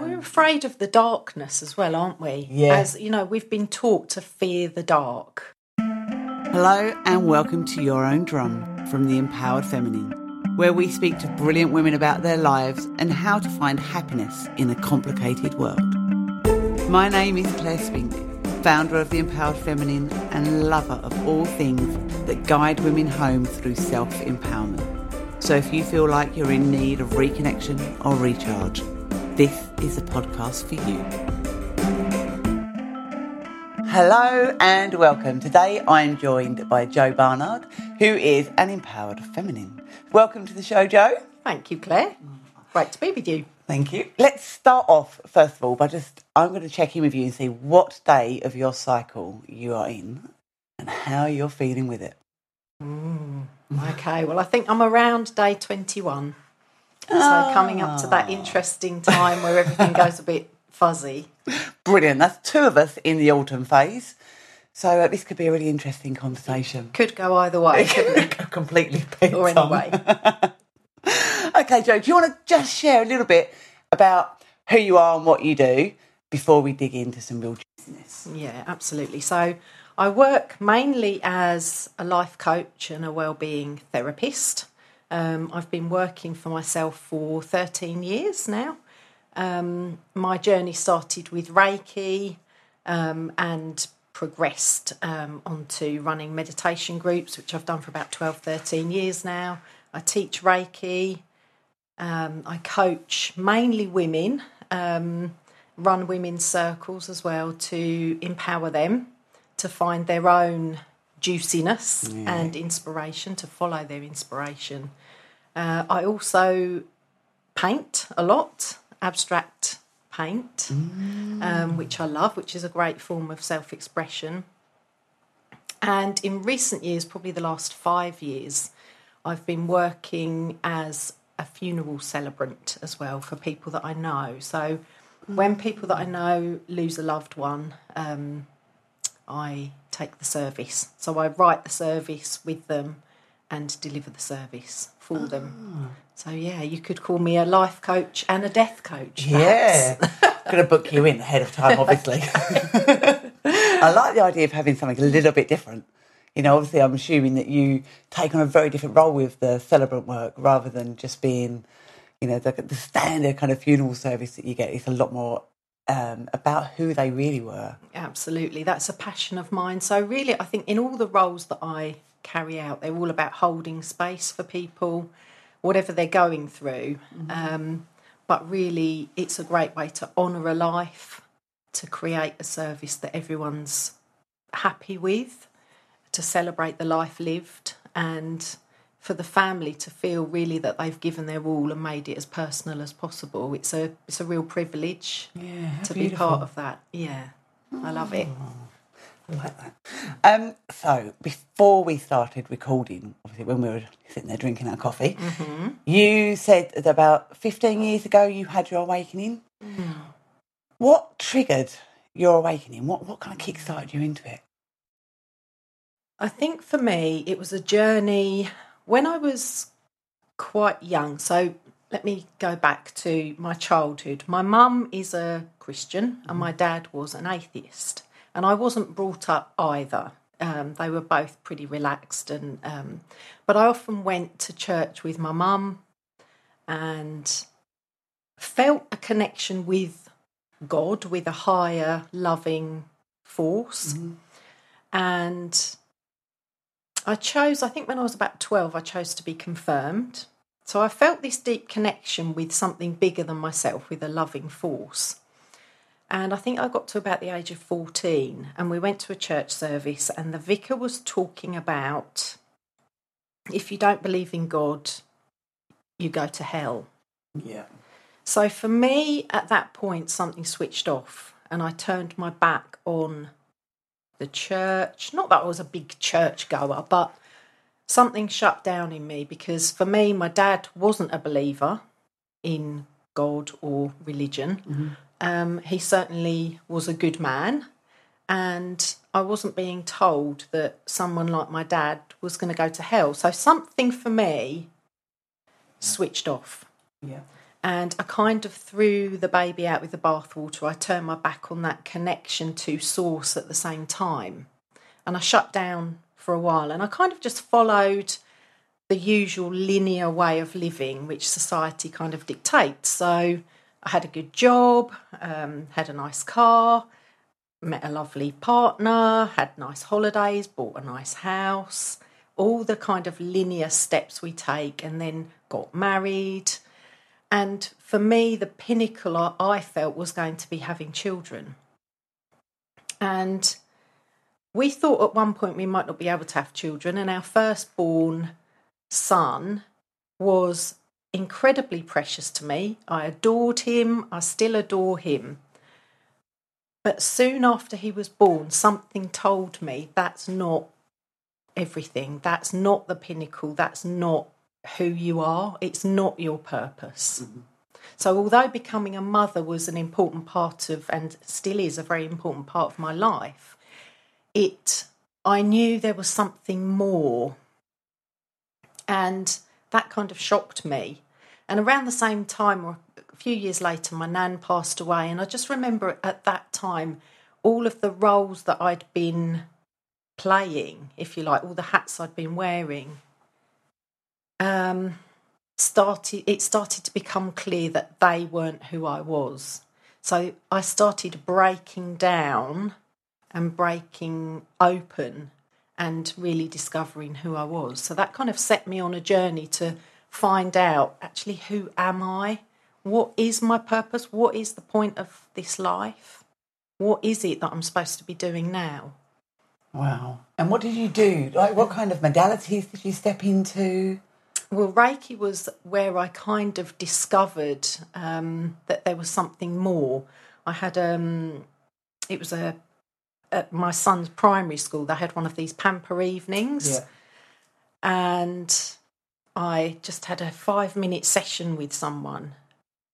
We're um, afraid of the darkness as well, aren't we? Yeah. As you know, we've been taught to fear the dark. Hello, and welcome to Your Own Drum from the Empowered Feminine, where we speak to brilliant women about their lives and how to find happiness in a complicated world. My name is Clare Spink, founder of the Empowered Feminine and lover of all things that guide women home through self empowerment. So if you feel like you're in need of reconnection or recharge, this is a podcast for you. Hello and welcome. Today I'm joined by Jo Barnard, who is an empowered feminine. Welcome to the show, Jo. Thank you, Clare. Great to be with you. Thank you. Let's start off, first of all, by just I'm going to check in with you and see what day of your cycle you are in and how you're feeling with it. Mm, okay, well, I think I'm around day 21. So coming up to that interesting time where everything goes a bit fuzzy. Brilliant. That's two of us in the autumn phase. So uh, this could be a really interesting conversation. Could go either way? Completely Or on- anyway. Okay, Jo, do you want to just share a little bit about who you are and what you do before we dig into some real business? Yeah, absolutely. So I work mainly as a life coach and a wellbeing therapist. Um, I've been working for myself for 13 years now. Um, my journey started with Reiki um, and progressed um, onto running meditation groups, which I've done for about 12, 13 years now. I teach Reiki. Um, I coach mainly women, um, run women's circles as well to empower them to find their own juiciness and inspiration, to follow their inspiration. Uh, I also paint a lot, abstract paint, um, which I love, which is a great form of self expression. And in recent years, probably the last five years, I've been working as a funeral celebrant as well for people that I know. So when people that I know lose a loved one, um, I take the service. So I write the service with them and deliver the service for ah. them. So yeah, you could call me a life coach and a death coach. Yeah. perhaps. Going to book you in ahead of time, obviously. I like the idea of having something a little bit different. You know, obviously, I'm assuming that you take on a very different role with the celebrant work rather than just being, you know, the, the standard kind of funeral service that you get. It's a lot more um, about who they really were. Absolutely, that's a passion of mine. So, really, I think in all the roles that I carry out, they're all about holding space for people, whatever they're going through. Um, but really, it's a great way to honour a life, to create a service that everyone's happy with, to celebrate the life lived, and for the family to feel really that they've given their all and made it as personal as possible. It's a it's a real privilege Yeah, to be part of that. Yeah, I love it. I like that. Um, so before we started recording, obviously when we were sitting there drinking our coffee, you said that about 15 years ago you had your awakening. What triggered your awakening? What what kind of kick-started you into it? I think for me, it was a journey when I was quite young. So let me go back to my childhood. My mum is a Christian and my dad was an atheist. And I wasn't brought up either. Um, they were both pretty relaxed, and um, but I often went to church with my mum and felt a connection with God, with a higher loving force. And I chose, I think when I was about 12, I chose to be confirmed. So I felt this deep connection with something bigger than myself, with a loving force. And I think I got to about the age of 14, and we went to a church service, and the vicar was talking about if you don't believe in God, you go to hell. Yeah. So for me, at that point, something switched off, and I turned my back on the church. Not that I was a big church goer, but something shut down in me because for me, my dad wasn't a believer in God or religion. Um, he certainly was a good man, and I wasn't being told that someone like my dad was going to go to hell. So something for me switched off. Yeah. And I kind of threw the baby out with the bathwater. I turned my back on that connection to source at the same time. And I shut down for a while and I kind of just followed the usual linear way of living which society kind of dictates. So I had a good job, um, had a nice car, met a lovely partner, had nice holidays, bought a nice house, all the kind of linear steps we take, and then got married. And for me, the pinnacle I felt was going to be having children. And we thought at one point we might not be able to have children, and our firstborn son was incredibly precious to me. I adored him, I still adore him. But soon after he was born, something told me that's not everything. That's not the pinnacle. That's not who you are. It's not your purpose. Mm-hmm. So, although becoming a mother was an important part of, and still is a very important part of my life, it, I knew there was something more. And that kind of shocked me. And around the same time, or a few years later, my nan passed away. And I just remember at that time all of the roles that I'd been playing, if you like, all the hats I'd been wearing. Um, started it started to become clear that they weren't who I was. So I started breaking down and breaking open and really discovering who I was. So that kind of set me on a journey to find out actually who am I? What is my purpose? What is the point of this life? What is it that I'm supposed to be doing now? Wow. And what did you do? Like what kind of modalities did you step into? Well, Reiki was where I kind of discovered um, that there was something more. I had um, it was a at my son's primary school. They had one of these pamper evenings, yeah. and I just had a five minute session with someone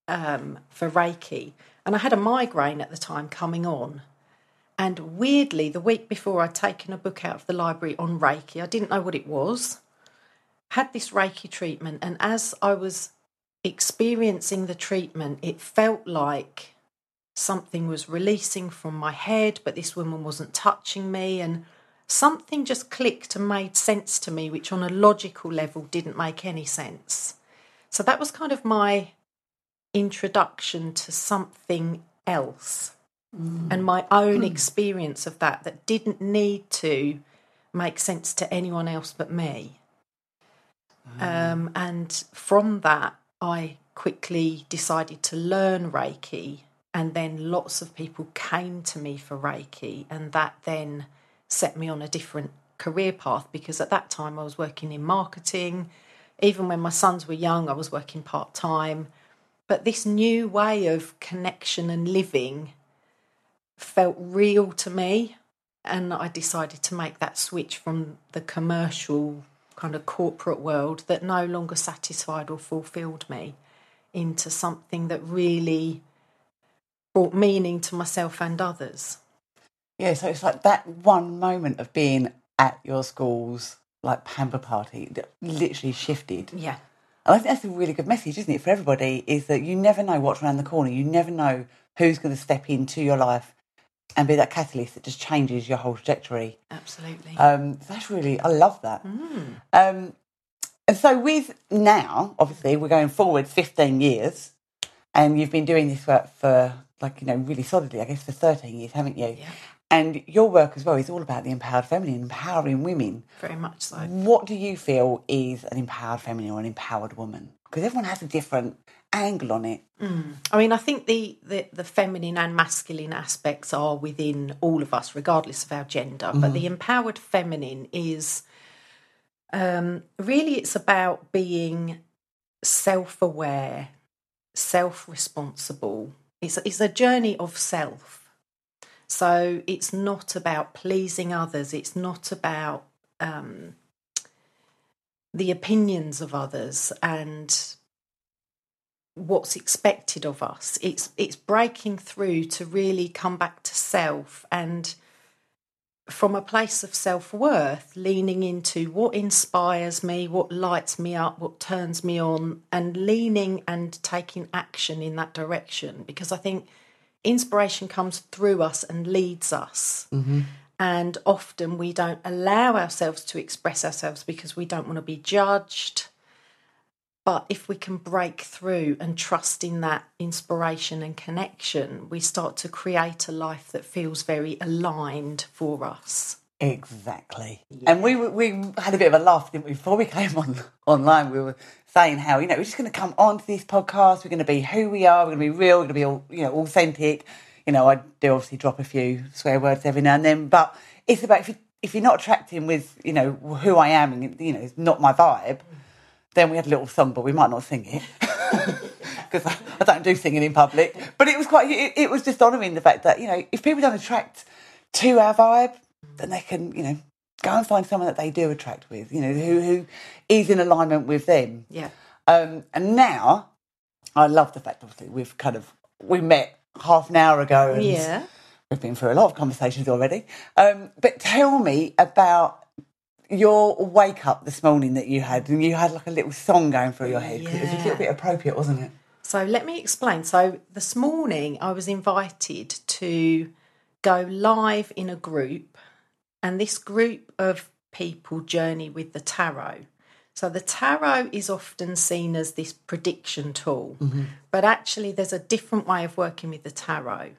um, for Reiki, and I had a migraine at the time coming on. And weirdly, the week before, I'd taken a book out of the library on Reiki. I didn't know what it was had this Reiki treatment, and as I was experiencing the treatment, it felt like something was releasing from my head, but this woman wasn't touching me, and something just clicked and made sense to me, which on a logical level didn't make any sense. So that was kind of my introduction to something else mm. and my own mm. experience of that that didn't need to make sense to anyone else but me. Um, and from that, I quickly decided to learn Reiki, and then lots of people came to me for Reiki, and that then set me on a different career path because at that time I was working in marketing. Even when my sons were young, I was working part time. But this new way of connection and living felt real to me. And I decided to make that switch from the commercial kind of corporate world that no longer satisfied or fulfilled me into something that really brought meaning to myself and others. Yeah, so it's like that one moment of being at your school's like pamper party that literally shifted. Yeah. And I think that's a really good message, isn't it, for everybody, is that you never know what's around the corner. You never know who's going to step into your life and be that catalyst that just changes your whole trajectory. Absolutely. Um, that's really, I love that. Mm. Um, and so, with now, obviously, we're going forward 15 years, and you've been doing this work for, like, you know, really solidly, I guess, for 13 years, haven't you? Yeah. And your work as well is all about the empowered feminine, empowering women. Very much so. What do you feel is an empowered feminine or an empowered woman? Because everyone has a different angle on it. Mm. I mean, I think the, the, the feminine and masculine aspects are within all of us, regardless of our gender. Mm. But the empowered feminine is um, really it's about being self aware, self responsible. It's it's a journey of self. So it's not about pleasing others. It's not about um, the opinions of others and what's expected of us. It's it's breaking through to really come back to self and from a place of self worth, leaning into what inspires me, what lights me up, what turns me on, and leaning and taking action in that direction. Because I think inspiration comes through us and leads us. Mm-hmm. And often we don't allow ourselves to express ourselves because we don't want to be judged. But if we can break through and trust in that inspiration and connection, we start to create a life that feels very aligned for us. Exactly. Yeah. And we we had a bit of a laugh, didn't we? Before we came on online, we were saying how you know we're just going to come onto this podcast. We're going to be who we are. We're going to be real. We're going to be all you know authentic you know, I do obviously drop a few swear words every now and then, but it's about if you if you're not attracting with you know who I am and you know it's not my vibe, then we had a little song, but we might not sing it because I, I, don't do singing in public. But it was quite it, it was just honouring the fact that you know if people don't attract to our vibe, then they can you know go and find someone that they do attract with, you know, who who is in alignment with them. Yeah. Um, and now I love the fact obviously we've kind of we met half an hour ago. And yeah. We've been through a lot of conversations already. Um, but tell me about your wake up this morning that you had, and you had like a little song going through your head. Yeah. It was a little bit appropriate, wasn't it? So let me explain. So this morning I was invited to go live in a group, and this group of people journey with the tarot. So the tarot is often seen as this prediction tool, mm-hmm. but actually, there's a different way of working with the tarot,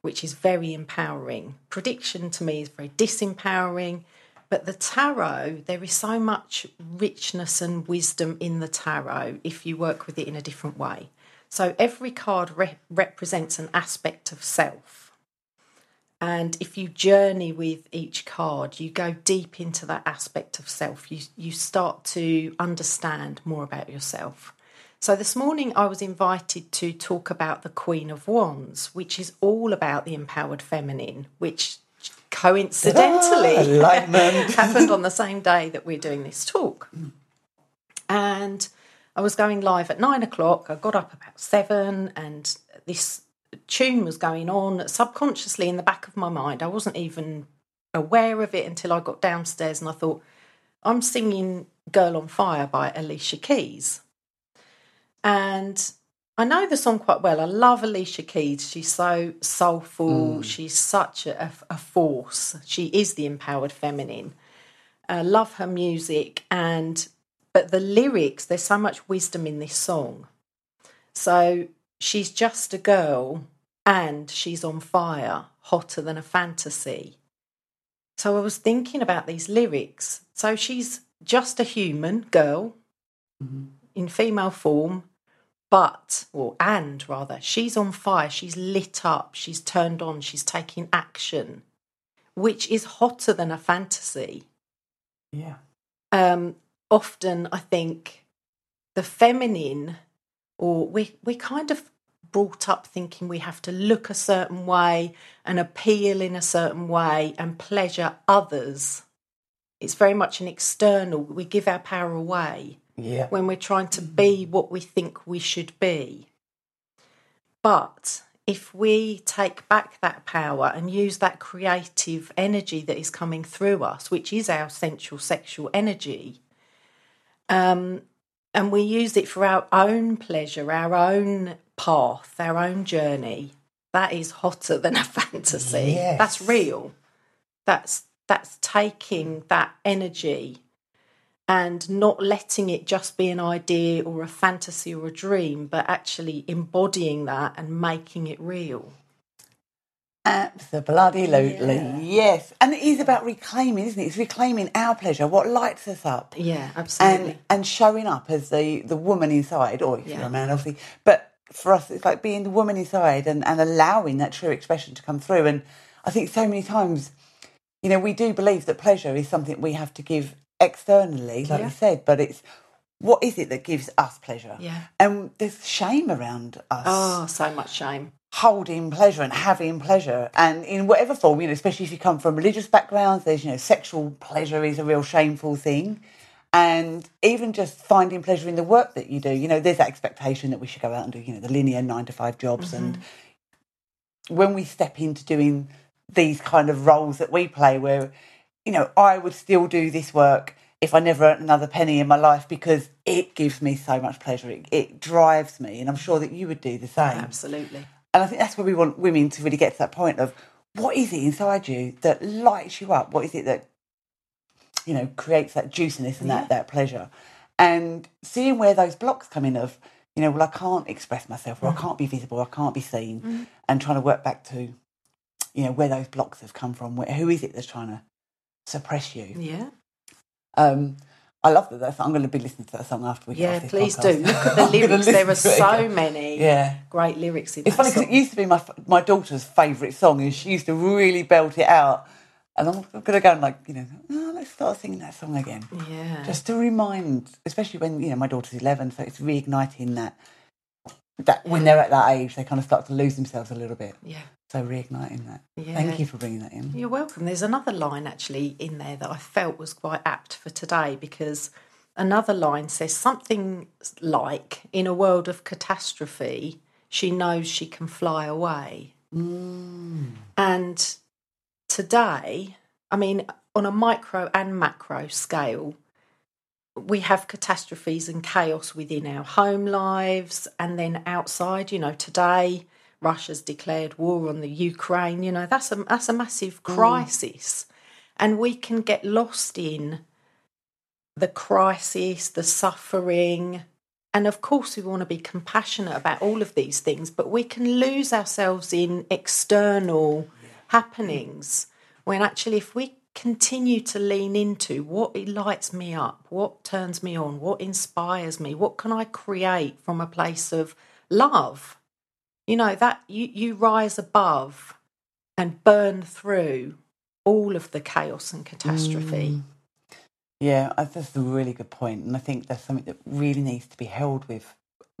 which is very empowering. Prediction to me is very disempowering, but the tarot, there is so much richness and wisdom in the tarot if you work with it in a different way. So every card re- represents an aspect of self. And if you journey with each card, you go deep into that aspect of self. You, you start to understand more about yourself. So this morning I was invited to talk about the Queen of Wands, which is all about the empowered feminine, which coincidentally ah, happened on the same day that we're doing this talk. And I was going live at nine o'clock. I got up about seven, and this tune was going on subconsciously in the back of my mind. I wasn't even aware of it until I got downstairs and I thought, I'm singing Girl on Fire by Alicia Keys. And I know the song quite well. I love Alicia Keys. She's so soulful. Mm. She's such a, a, force. She is the empowered feminine. I love her music and but the lyrics, there's so much wisdom in this song. So she's just a girl and she's on fire, hotter than a fantasy. So I was thinking about these lyrics. So she's just a human girl mm-hmm. in female form, but, or and rather, she's on fire, she's lit up, she's turned on, she's taking action, which is hotter than a fantasy. Yeah. Um, often I think the feminine or we we kind of brought up thinking we have to look a certain way and appeal in a certain way and pleasure others. It's very much an external. We give our power away yeah. when we're trying to be what we think we should be. But if we take back that power and use that creative energy that is coming through us, which is our sensual sexual energy, um, and we use it for our own pleasure, our own path, our own journey, that is hotter than a fantasy. Yes. That's real. That's that's taking that energy and not letting it just be an idea or a fantasy or a dream, but actually embodying that and making it real. Absolutely, yeah. yes. And it is about reclaiming, isn't it? It's reclaiming our pleasure, what lights us up. Yeah, absolutely. And and showing up as the the woman inside, or if yeah. you're a man, obviously. But for us, it's like being the woman inside and, and allowing that true expression to come through. And I think so many times, you know, we do believe that pleasure is something we have to give externally, like yeah. you said, but it's what is it that gives us pleasure? Yeah. And there's shame around us. Oh, so much shame holding pleasure and having pleasure and in whatever form you know especially if you come from religious backgrounds there's you know sexual pleasure is a real shameful thing and even just finding pleasure in the work that you do you know there's that expectation that we should go out and do you know the linear 9 to 5 jobs mm-hmm. and when we step into doing these kind of roles that we play where, you know, I would still do this work if I never earned another penny in my life because it gives me so much pleasure. It, it drives me, and I'm sure that you would do the same. Absolutely. And I think that's where we want women to really get to that point of what is it inside you that lights you up? What is it that you know creates that juiciness and Yeah. that that pleasure? And seeing where those blocks come in of, you know, well, I can't express myself, or I can't be visible, I can't be seen, and trying to work back to, you know, where those blocks have come from. Where, who is it that's trying to suppress you? Yeah. Um, I love that. I'm going to be listening to that song after we Yeah, please podcast. do. Look at the lyrics. There are listen to it so many Yeah. great lyrics in It's funny because it used to be my my daughter's favourite song, and she used to really belt it out. And I'm going to go and like you know, oh, let's start singing that song again, Yeah. just to remind, especially when you know my daughter's 11, so it's reigniting that that when they're at that age, they kind of start to lose themselves a little bit. yeah. So reigniting that. Yeah. Thank you for bringing that in. You're welcome. There's another line actually in there that I felt was quite apt for today because another line says something like, in a world of catastrophe, she knows she can fly away. Mm. And today, I mean, on a micro and macro scale, we have catastrophes and chaos within our home lives and then outside you know today russia's declared war on the ukraine you know that's a that's a massive mm. crisis. And we can get lost in the crisis the suffering. And of course we want to be compassionate about all of these things but we can lose ourselves in external happenings when actually if we continue to lean into what lights me up, what turns me on, what inspires me, what can I create from a place of love? You know, that you, you rise above and burn through all of the chaos and catastrophe. Mm. Yeah, that's a really good point, and I think that's something that really needs to be held with,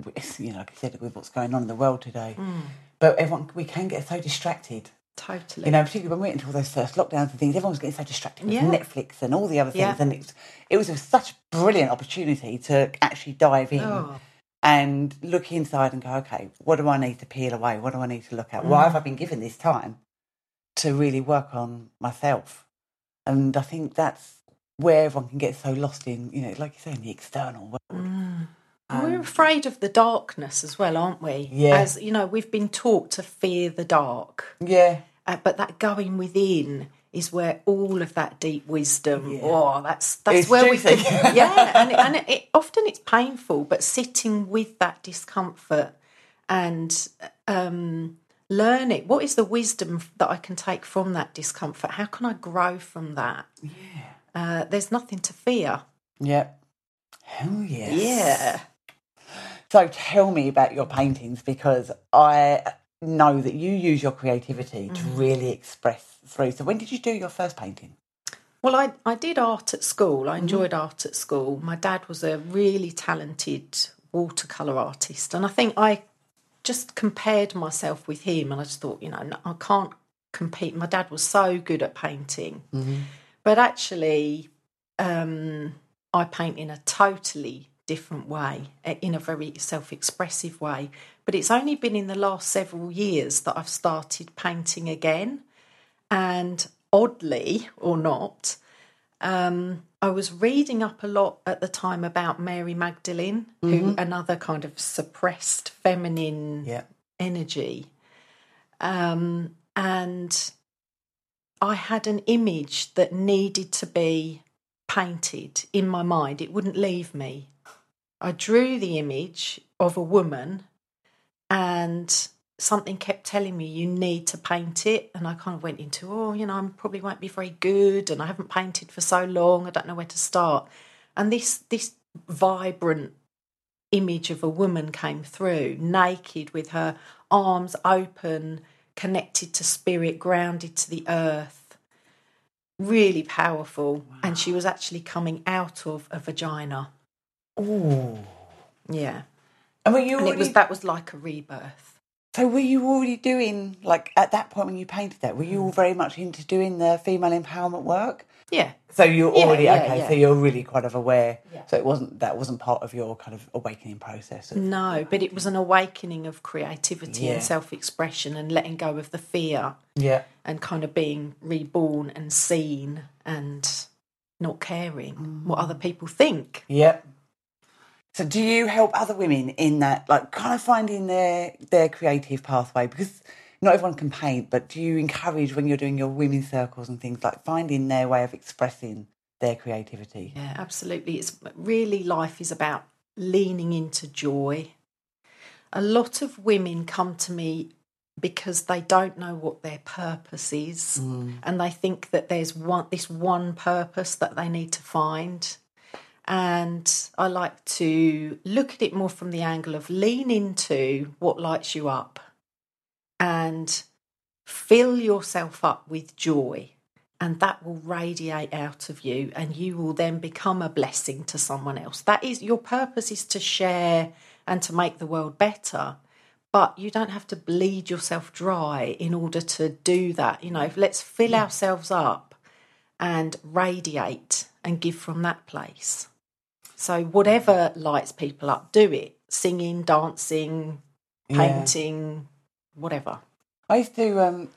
with, you know, like I said, with what's going on in the world today. Mm. But everyone, we can get so distracted. Totally. You know, particularly when we went into all those first lockdowns and things, everyone was getting so distracted with Yeah. Netflix and all the other things, Yeah. and it was, it was a, such a brilliant opportunity to actually dive in Oh. and look inside and go, okay, what do I need to peel away? What do I need to look at? Why Mm. have I been given this time to really work on myself? And I think that's where everyone can get so lost in, you know, like you say, in the external world. And we're afraid of the darkness as well, aren't we? Yeah. As you know, we've been taught to fear the dark. Yeah, Uh, but that going within is where all of that deep wisdom. Yeah. Oh, that's that's It's where we can. Yeah, and, and it, it, often it's painful, but sitting with that discomfort and um, learning what is the wisdom that I can take from that discomfort? How can I grow from that? Yeah, uh, there's nothing to fear. yeah. Hell yes. Yeah. So tell me about your paintings because I know that you use your creativity to Mm. really express through. So when did you do your first painting? Well, I, I did art at school. Mm-hmm. I enjoyed art at school. My dad was a really talented watercolour artist. And I think I just compared myself with him and I just thought, you know, I can't compete. My dad was so good at painting. But actually, um, I paint in a totally different way, eh, in a very self expressive way. But it's only been in the last several years that I've started painting again. And oddly or not, um, I was reading up a lot at the time about Mary Magdalene, who another kind of suppressed feminine Yeah. energy. Um, and I had an image that needed to be painted in my mind. It wouldn't leave me. I drew the image of a woman and something kept telling me you need to paint it. And I kind of went into oh you know I probably won't be very good and I haven't painted for so long. I don't know where to start. And this this vibrant image of a woman came through naked with her arms open connected to spirit grounded to the earth. Really powerful. And she was actually coming out of a vagina Oh. yeah And were you and it was that was like a rebirth so were you already doing like at that point when you painted that, were you all mm. very much into doing the female empowerment work? Yeah. So you're already yeah, okay. yeah. So you're really kind of aware. So it wasn't that wasn't part of your kind of awakening process. of- No, but it was an awakening of creativity and self expression and letting go of the fear Yeah. and kind of being reborn and seen and not caring what other mm. people think. Yeah. So do you help other women in that, like, kind of finding their their creative pathway? Because not everyone can paint, but do you encourage when you're doing your women's circles and things like finding their way of expressing their creativity? Yeah, absolutely. It's really life is about leaning into joy. A lot of women come to me because they don't know what their purpose is mm. and they think that there's one this one purpose that they need to find. And I like to look at it more from the angle of lean into what lights you up and fill yourself up with joy. And that will radiate out of you and you will then become a blessing to someone else. That is your purpose is to share and to make the world better but you don't have to bleed yourself dry in order to do that. You know let's fill mm. ourselves up and radiate and give from that place so whatever lights people up do it singing dancing painting whatever I used to. Um,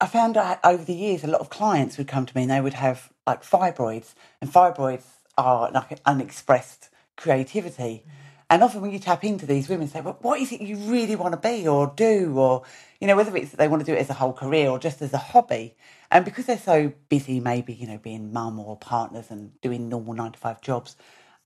I found out over the years a lot of clients would come to me and they would have like fibroids, and fibroids are like unexpressed creativity. And often when you tap into these women, say, "Well, what is it you really want to be or do?" Or you know, whether it's that they want to do it as a whole career or just as a hobby. And because they're so busy, maybe you know, being mum or partners and doing normal nine to five jobs.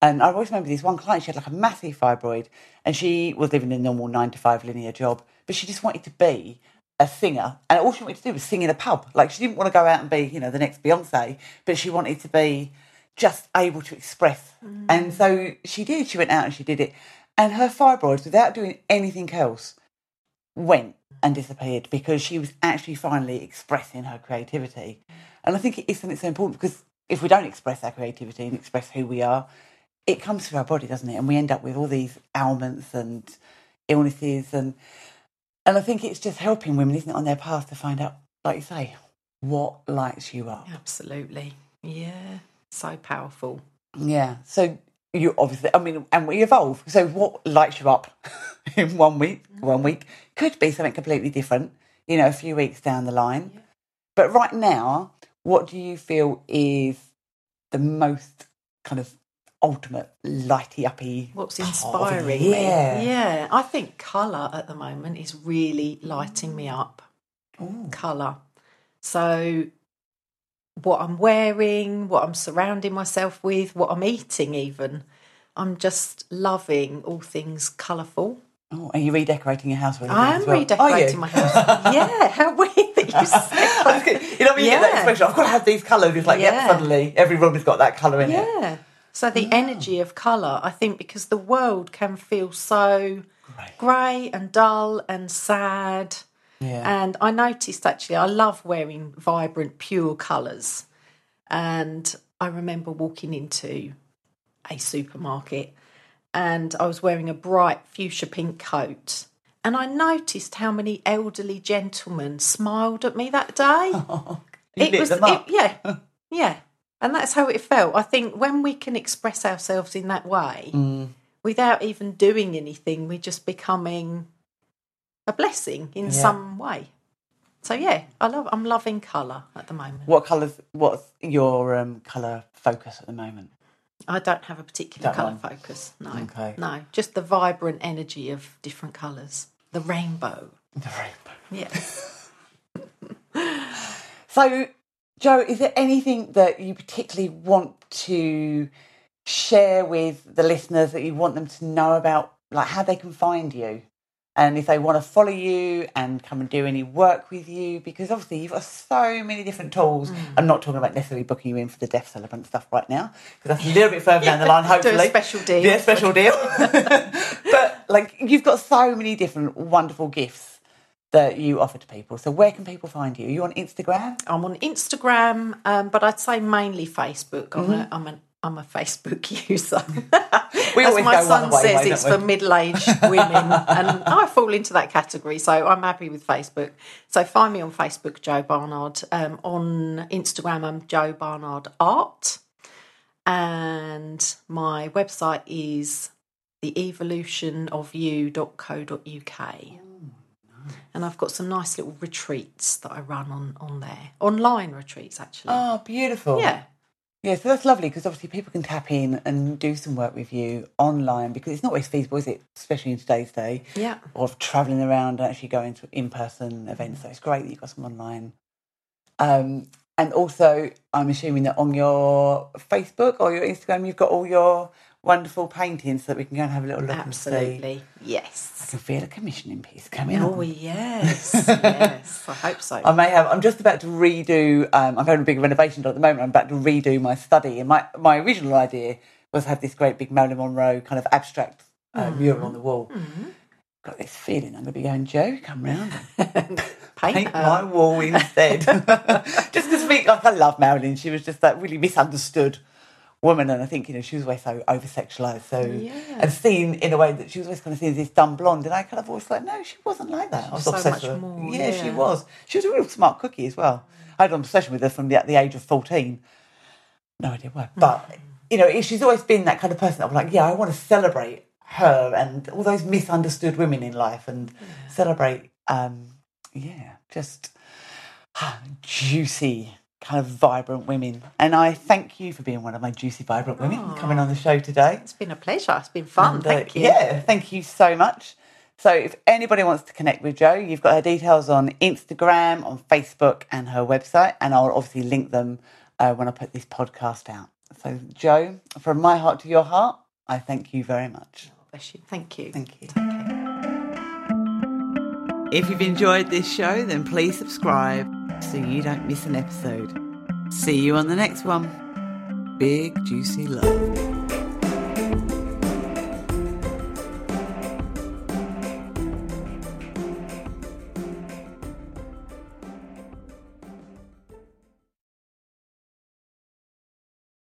And I always remember this one client, she had like a massive fibroid and she was living a normal nine to five linear job, but she just wanted to be a singer. And all she wanted to do was sing in a pub. Like she didn't want to go out and be, you know, the next Beyonce, but she wanted to be just able to express. Mm. And so she did. She went out and she did it. And her fibroids, without doing anything else, went and disappeared because she was actually finally expressing her creativity. And I think it is something so important because if we don't express our creativity and express who we are, it comes through our body, doesn't it? And we end up with all these ailments and illnesses and and I think it's just helping women, isn't it, on their path to find out, like you say, what lights you up. absolutely yeah so powerful Yeah. So you obviously, I mean, and we evolve. So what lights you up in one week, one mm-hmm. week could be something completely different, you know, a few weeks down the line. But right now, what do you feel is the most kind of ultimate lighty uppy? What's inspiring me? Yeah. Yeah, I think colour at the moment is really lighting me up. Colour. So, what I'm wearing, what I'm surrounding myself with, what I'm eating, even. I'm just loving all things colourful. Oh, are you redecorating your house? I am well? Redecorating my house. yeah, how weird that you good. You know when you get that expression, I've got to have these colours. It's like, yep, Yeah. suddenly every room has got that colour in it. Yeah. So the ah. energy of colour, I think, because the world can feel so grey and dull and sad. Yeah. And I noticed actually, I love wearing vibrant, pure colours. And I remember walking into a supermarket and I was wearing a bright fuchsia pink coat. And I noticed how many elderly gentlemen smiled at me that day. You lit them up. It, yeah, yeah, and that's how it felt. I think when we can express ourselves in that way, Mm. without even doing anything, we're just becoming a blessing in Yeah. some way. So yeah, I love. I'm loving colour at the moment. What colours? What's your um, colour focus at the moment? I don't have a particular colour focus. No, Okay. no, just the vibrant energy of different colours. The rainbow. The rainbow. Yeah. So, Jo, is there anything that you particularly want to share with the listeners that you want them to know about, like how they can find you? And if they want to follow you and come and do any work with you, because obviously you've got so many different tools. Mm. I'm not talking about necessarily booking you in for the Deaf Celebrant stuff right now, because that's a little bit further down the line, Do a hopefully. special deal. Yeah, special deal. but like you've got so many different wonderful gifts that you offer to people. So where can people find you? Are you on Instagram? I'm on Instagram, um, but I'd say mainly Facebook. I'm, Mm-hmm. a, I'm an I'm a Facebook user. As my son way, says, it's for middle-aged women, and I fall into that category. So I'm happy with Facebook. So find me on Facebook, Jo Barnard. Um, on Instagram, I'm Jo Barnard Art, and my website is theevolutionofyou.co.uk. And I've got some nice little retreats that I run on on there, online retreats actually. Oh, beautiful. yeah, Yeah, so that's lovely because obviously people can tap in and do some work with you online because it's not always feasible, is it? Especially in today's day. yeah. Of travelling around and actually going to in person events. So it's great that you've got some online. Um, and also, I'm assuming that on your Facebook or your Instagram, you've got all your wonderful paintings so that we can go and have a little look and see. Yes. I can feel a commissioning piece coming Oh on. yes, yes. I hope so. I may have. I'm just about to redo. Um, I'm having a big renovation at the moment. I'm about to redo my study, and my my original idea was to have this great big Marilyn Monroe kind of abstract uh, Mm-hmm. mural on the wall. Got this feeling I'm going to be going, Jo, come round Paint paint my wall instead. just to speak, like I love Marilyn. She was just that really misunderstood woman, and I think you know she was always so over sexualized. So Yeah. and seen in a way that she was always kind of seen as this dumb blonde, and I kind of always like, no, she wasn't like that. I was so obsessed much with her. more, Yeah, she was. She was a real smart cookie as well. I had an obsession with her from the, at the age of fourteen. No idea why, but you know, she's always been that kind of person I'm like, yeah, I want to celebrate her and all those misunderstood women in life and celebrate, um, yeah, just juicy, kind of vibrant women. And I thank you for being one of my juicy, vibrant women coming on the show today. It's been a pleasure. It's been fun. And, uh, Thank you. Yeah, thank you so much. So, if anybody wants to connect with Jo, you've got her details on Instagram, on Facebook, and her website. And I'll obviously link them uh, when I put this podcast out. So, Jo, from my heart to your heart, I thank you very much. Bless you. Thank you. Thank you. If you've enjoyed this show, then please subscribe so you don't miss an episode. See you on the next one. Big juicy love.